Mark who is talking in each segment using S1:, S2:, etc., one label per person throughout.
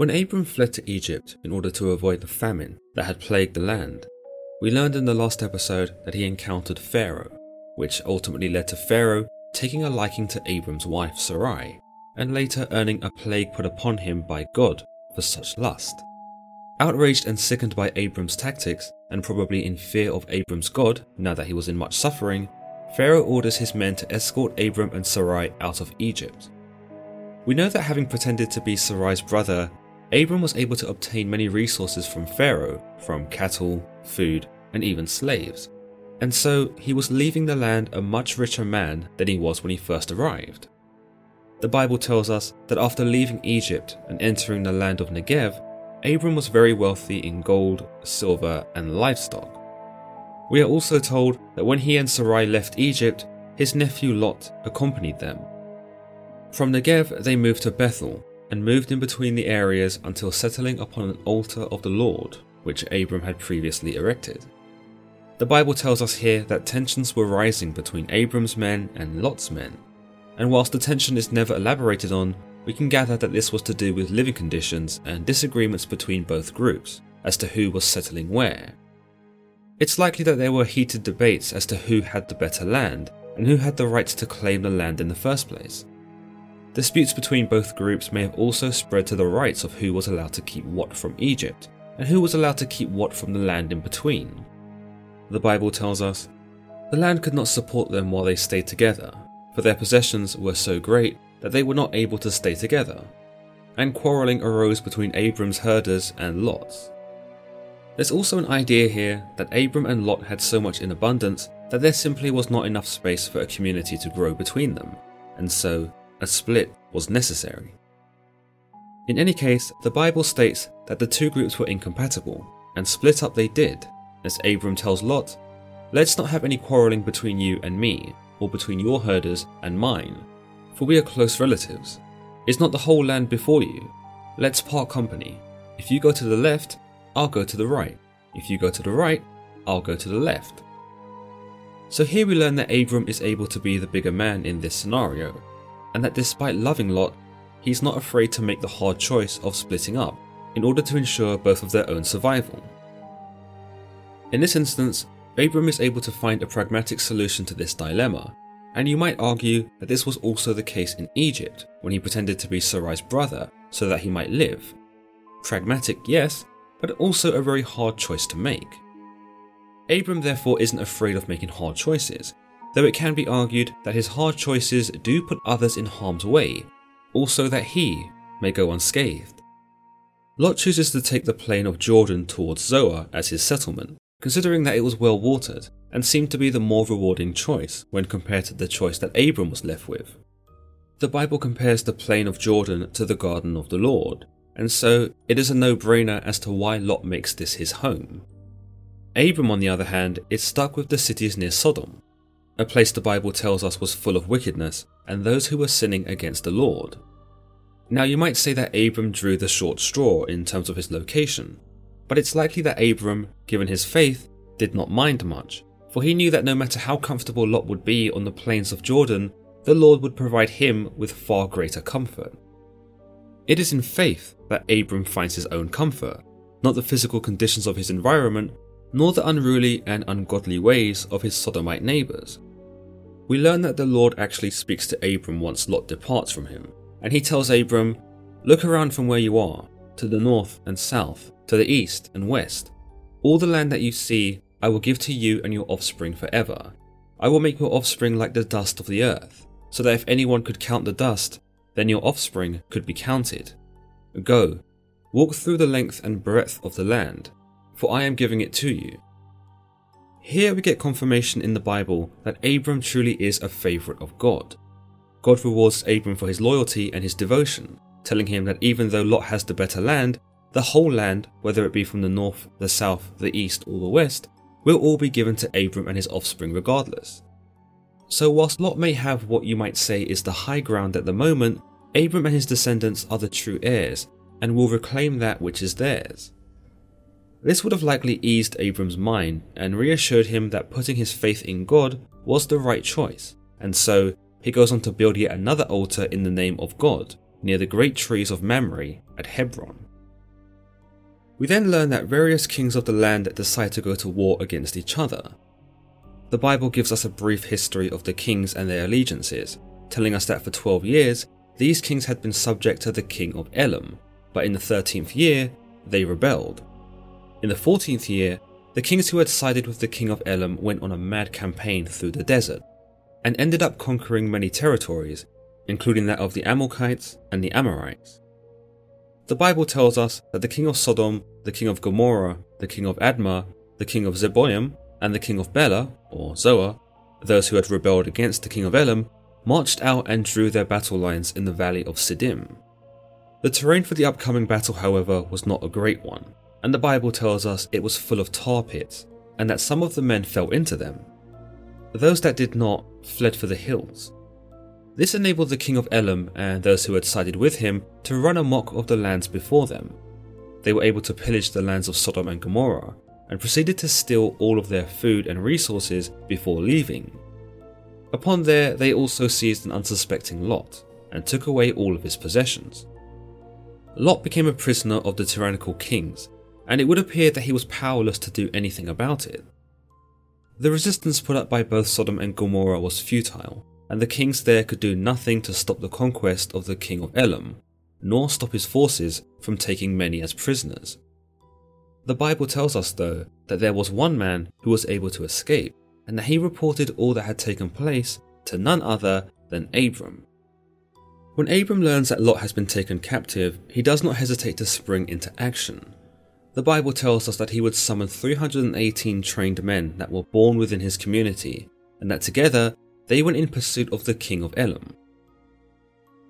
S1: When Abram fled to Egypt in order to avoid the famine that had plagued the land, we learned in the last episode that he encountered Pharaoh, which ultimately led to Pharaoh taking a liking to Abram's wife Sarai, and later earning a plague put upon him by God for such lust. Outraged and sickened by Abram's tactics, and probably in fear of Abram's God now that he was in much suffering, Pharaoh orders his men to escort Abram and Sarai out of Egypt. We know that having pretended to be Sarai's brother Abram was able to obtain many resources from Pharaoh, from cattle, food, and even slaves. And so he was leaving the land a much richer man than he was when he first arrived. The Bible tells us that after leaving Egypt and entering the land of Negev, Abram was very wealthy in gold, silver, and livestock. We are also told that when he and Sarai left Egypt, his nephew Lot accompanied them. From Negev, they moved to Bethel, and moved in between the areas until settling upon an altar of the Lord, which Abram had previously erected. The Bible tells us here that tensions were rising between Abram's men and Lot's men, and whilst the tension is never elaborated on, we can gather that this was to do with living conditions and disagreements between both groups as to who was settling where. It's likely that there were heated debates as to who had the better land and who had the right to claim the land in the first place. Disputes between both groups may have also spread to the rights of who was allowed to keep what from Egypt, and who was allowed to keep what from the land in between. The Bible tells us the land could not support them while they stayed together, for their possessions were so great that they were not able to stay together, and quarrelling arose between Abram's herders and Lot's. There's also an idea here that Abram and Lot had so much in abundance that there simply was not enough space for a community to grow between them, and so a split was necessary. In any case, the Bible states that the two groups were incompatible, and split up they did, as Abram tells Lot, Let's not have any quarrelling between you and me, or between your herders and mine, for we are close relatives. Is not the whole land before you? Let's part company. If you go to the left, I'll go to the right. If you go to the right, I'll go to the left. So here we learn that Abram is able to be the bigger man in this scenario, and that despite loving Lot, he's not afraid to make the hard choice of splitting up in order to ensure both of their own survival. In this instance, Abram is able to find a pragmatic solution to this dilemma, and you might argue that this was also the case in Egypt when he pretended to be Sarai's brother so that he might live. Pragmatic, yes, but also a very hard choice to make. Abram therefore isn't afraid of making hard choices, though it can be argued that his hard choices do put others in harm's way, also that he may go unscathed. Lot chooses to take the plain of Jordan towards Zoar as his settlement, considering that it was well watered and seemed to be the more rewarding choice when compared to the choice that Abram was left with. The Bible compares the plain of Jordan to the garden of the Lord, and so it is a no brainer as to why Lot makes this his home. Abram, on the other hand, is stuck with the cities near Sodom, a place the Bible tells us was full of wickedness and those who were sinning against the Lord. Now, you might say that Abram drew the short straw in terms of his location, but it's likely that Abram, given his faith, did not mind much, for he knew that no matter how comfortable Lot would be on the plains of Jordan, the Lord would provide him with far greater comfort. It is in faith that Abram finds his own comfort, not the physical conditions of his environment, nor the unruly and ungodly ways of his sodomite neighbours we learn that the Lord actually speaks to Abram once Lot departs from him, and he tells Abram, Look around from where you are, to the north and south, to the east and west. All the land that you see, I will give to you and your offspring forever. I will make your offspring like the dust of the earth, so that if anyone could count the dust, then your offspring could be counted. Go, walk through the length and breadth of the land, for I am giving it to you here we get confirmation in the Bible that Abram truly is a favourite of God. God rewards Abram for his loyalty and his devotion, telling him that even though Lot has the better land, the whole land, whether it be from the north, the south, the east, or the west, will all be given to Abram and his offspring regardless. So, whilst Lot may have what you might say is the high ground at the moment, Abram and his descendants are the true heirs and will reclaim that which is theirs. This would have likely eased Abram's mind and reassured him that putting his faith in God was the right choice, and so he goes on to build yet another altar in the name of God near the great trees of Mamre at Hebron. We then learn that various kings of the land decide to go to war against each other. The Bible gives us a brief history of the kings and their allegiances, telling us that for 12 years, these kings had been subject to the king of Elam, but in the 13th year, they rebelled. In the 14th year, the kings who had sided with the king of Elam went on a mad campaign through the desert, and ended up conquering many territories, including that of the Amalekites and the Amorites. The Bible tells us that the king of Sodom, the king of Gomorrah, the king of Admah, the king of Zeboim, and the king of Bela, or Zoar, those who had rebelled against the king of Elam, marched out and drew their battle lines in the valley of Siddim. The terrain for the upcoming battle, however, was not a great one, and the Bible tells us it was full of tar pits, and that some of the men fell into them. Those that did not fled for the hills. This enabled the king of Elam and those who had sided with him to run amok of the lands before them. They were able to pillage the lands of Sodom and Gomorrah, and proceeded to steal all of their food and resources before leaving. Upon there, they also seized an unsuspecting Lot and took away all of his possessions. Lot became a prisoner of the tyrannical kings, and it would appear that he was powerless to do anything about it. The resistance put up by both Sodom and Gomorrah was futile, and the kings there could do nothing to stop the conquest of the king of Elam, nor stop his forces from taking many as prisoners. The Bible tells us, though, that there was one man who was able to escape, and that he reported all that had taken place to none other than Abram. When Abram learns that Lot has been taken captive, he does not hesitate to spring into action. The Bible tells us that he would summon 318 trained men that were born within his community, and that together they went in pursuit of the king of Elam.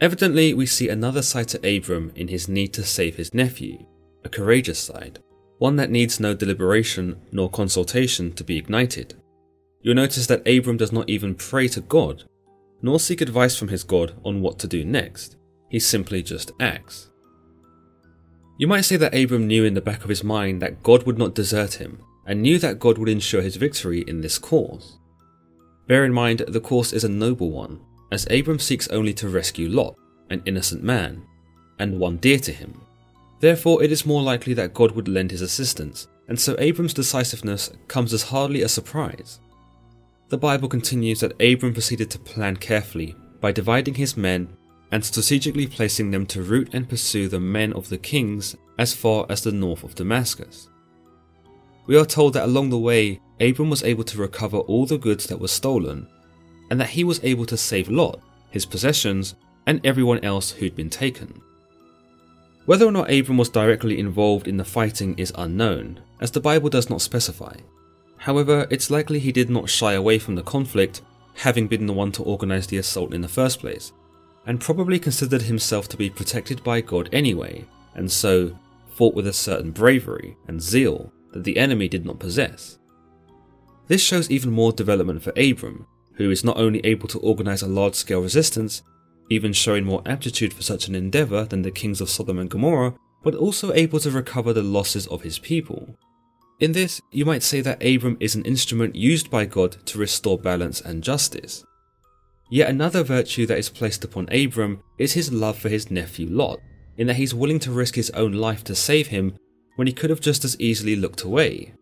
S1: Evidently, we see another side to Abram in his need to save his nephew, a courageous side one that needs no deliberation nor consultation to be ignited. You'll notice that Abram does not even pray to God, nor seek advice from his God on what to do next. He simply just acts. You might say that Abram knew in the back of his mind that God would not desert him, and knew that God would ensure his victory in this cause. Bear in mind, the course is a noble one, as Abram seeks only to rescue Lot, an innocent man, and one dear to him. Therefore, it is more likely that God would lend his assistance, and so Abram's decisiveness comes as hardly a surprise. The Bible continues that Abram proceeded to plan carefully by dividing his men and strategically placing them to root and pursue the men of the kings as far as the north of Damascus. We are told that along the way, Abram was able to recover all the goods that were stolen, and that he was able to save Lot, his possessions, and everyone else who'd been taken. Whether or not Abram was directly involved in the fighting is unknown, as the Bible does not specify. However, it's likely he did not shy away from the conflict, having been the one to organize the assault in the first place, and probably considered himself to be protected by God anyway, and so fought with a certain bravery and zeal that the enemy did not possess. This shows even more development for Abram, who is not only able to organize a large scale resistance, even showing more aptitude for such an endeavour than the kings of Sodom and Gomorrah, but also able to recover the losses of his people. In this, you might say that Abram is an instrument used by God to restore balance and justice. Yet another virtue that is placed upon Abram is his love for his nephew Lot, in that he's willing to risk his own life to save him when he could have just as easily looked away.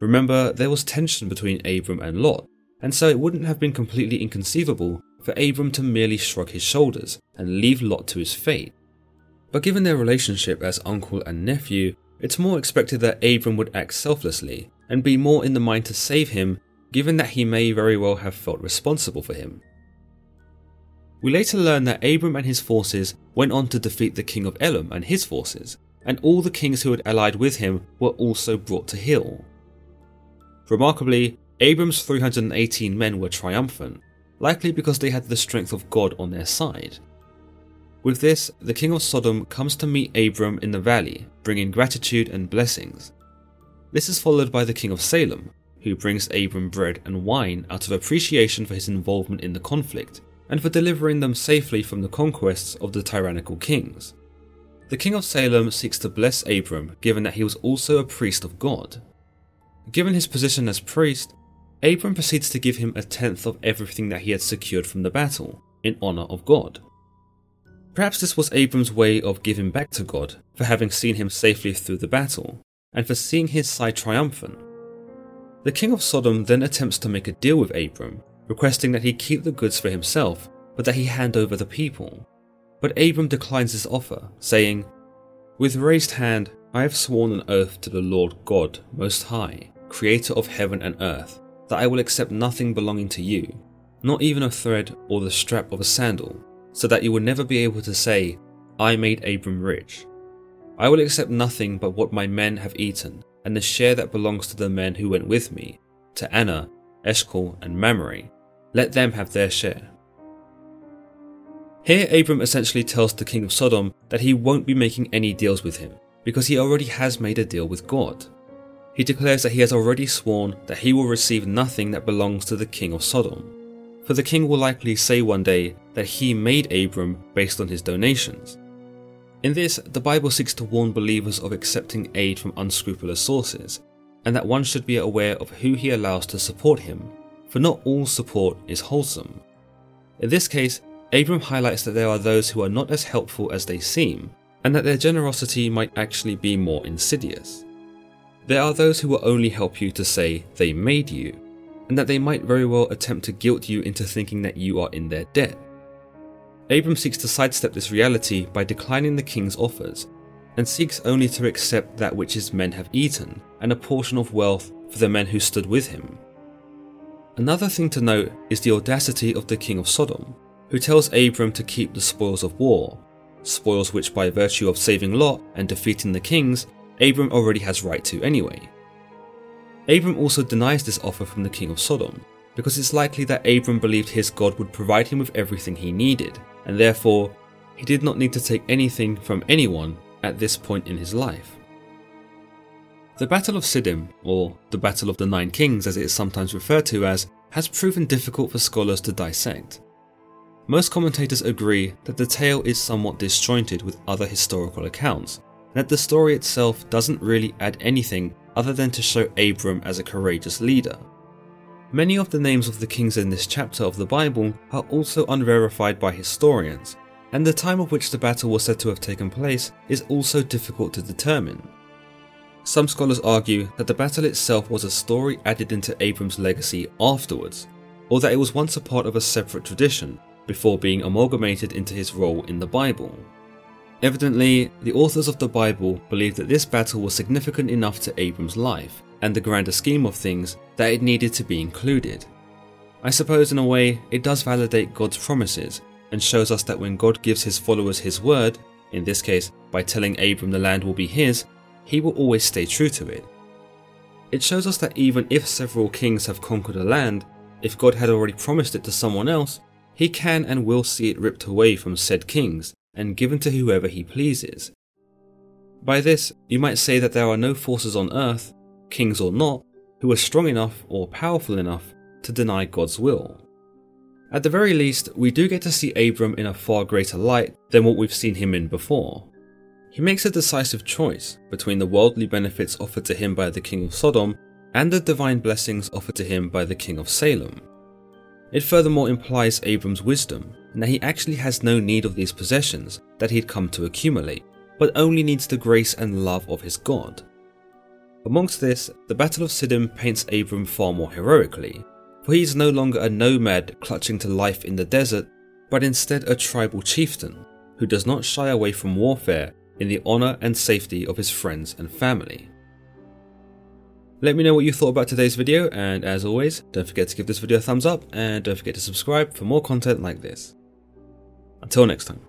S1: Remember, there was tension between Abram and Lot, and so it wouldn't have been completely inconceivable for Abram to merely shrug his shoulders and leave Lot to his fate. But given their relationship as uncle and nephew, it's more expected that Abram would act selflessly and be more in the mind to save him, given that he may very well have felt responsible for him. We later learn that Abram and his forces went on to defeat the king of Elam and his forces, and all the kings who had allied with him were also brought to heel. Remarkably, Abram's 318 men were triumphant, likely because they had the strength of God on their side. With this, the king of Sodom comes to meet Abram in the valley, bringing gratitude and blessings. This is followed by the king of Salem, who brings Abram bread and wine out of appreciation for his involvement in the conflict and for delivering them safely from the conquests of the tyrannical kings. The king of Salem seeks to bless Abram given that he was also a priest of God. Given his position as priest, Abram proceeds to give him a tenth of everything that he had secured from the battle, in honour of God. Perhaps this was Abram's way of giving back to God for having seen him safely through the battle, and for seeing his side triumphant. The king of Sodom then attempts to make a deal with Abram, requesting that he keep the goods for himself, but that he hand over the people. But Abram declines this offer, saying, With raised hand I have sworn an oath to the Lord God Most High, creator of heaven and earth, that I will accept nothing belonging to you, not even a thread or the strap of a sandal, so that you will never be able to say, I made Abram rich. I will accept nothing but what my men have eaten, and the share that belongs to the men who went with me, to Aner, Eshcol, and Mamre. Let them have their share. Here, Abram essentially tells the king of Sodom that he won't be making any deals with him, because he already has made a deal with God. He declares that he has already sworn that he will receive nothing that belongs to the king of Sodom for the king will likely say one day that he made Abram based on his donations. In this, the Bible seeks to warn believers of accepting aid from unscrupulous sources, and that one should be aware of who he allows to support him, for not all support is wholesome. In this case, Abram highlights that there are those who are not as helpful as they seem, and that their generosity might actually be more insidious. There are those who will only help you to say they made you, and that they might very well attempt to guilt you into thinking that you are in their debt. Abram seeks to sidestep this reality by declining the king's offers, and seeks only to accept that which his men have eaten, and a portion of wealth for the men who stood with him. Another thing to note is the audacity of the king of Sodom, who tells Abram to keep the spoils of war, spoils which by virtue of saving Lot and defeating the kings, Abram already has right to anyway. Abram also denies this offer from the king of Sodom, because it's likely that Abram believed his God would provide him with everything he needed, and therefore he did not need to take anything from anyone at this point in his life. The Battle of Siddim, or the Battle of the Nine Kings as it is sometimes referred to as, has proven difficult for scholars to dissect. Most commentators agree that the tale is somewhat disjointed with other historical accounts, and that the story itself doesn't really add anything other than to show Abram as a courageous leader. Many of the names of the kings in this chapter of the Bible are also unverified by historians, and the time of which the battle was said to have taken place is also difficult to determine. Some scholars argue that the battle itself was a story added into Abram's legacy afterwards, or that it was once a part of a separate tradition before being amalgamated into his role in the Bible. Evidently, the authors of the Bible believed that this battle was significant enough to Abram's life and the grander scheme of things that it needed to be included. I suppose, in a way, it does validate God's promises and shows us that when God gives his followers his word, in this case by telling Abram the land will be his, he will always stay true to it. It shows us that even if several kings have conquered a land, if God had already promised it to someone else, he can and will see it ripped away from said kings and given to whoever he pleases. By this, you might say that there are no forces on earth, kings or not, who are strong enough or powerful enough to deny God's will. At the very least, we do get to see Abram in a far greater light than what we've seen him in before. He makes a decisive choice between the worldly benefits offered to him by the king of Sodom and the divine blessings offered to him by the king of Salem. It furthermore implies Abram's wisdom and that he actually has no need of these possessions that he'd come to accumulate, but only needs the grace and love of his God. Amongst this, the Battle of Siddim paints Abram far more heroically, for he is no longer a nomad clutching to life in the desert, but instead a tribal chieftain who does not shy away from warfare in the honour and safety of his friends and family. Let me know what you thought about today's video, and as always, don't forget to give this video a thumbs up and don't forget to subscribe for more content like this. Until next time.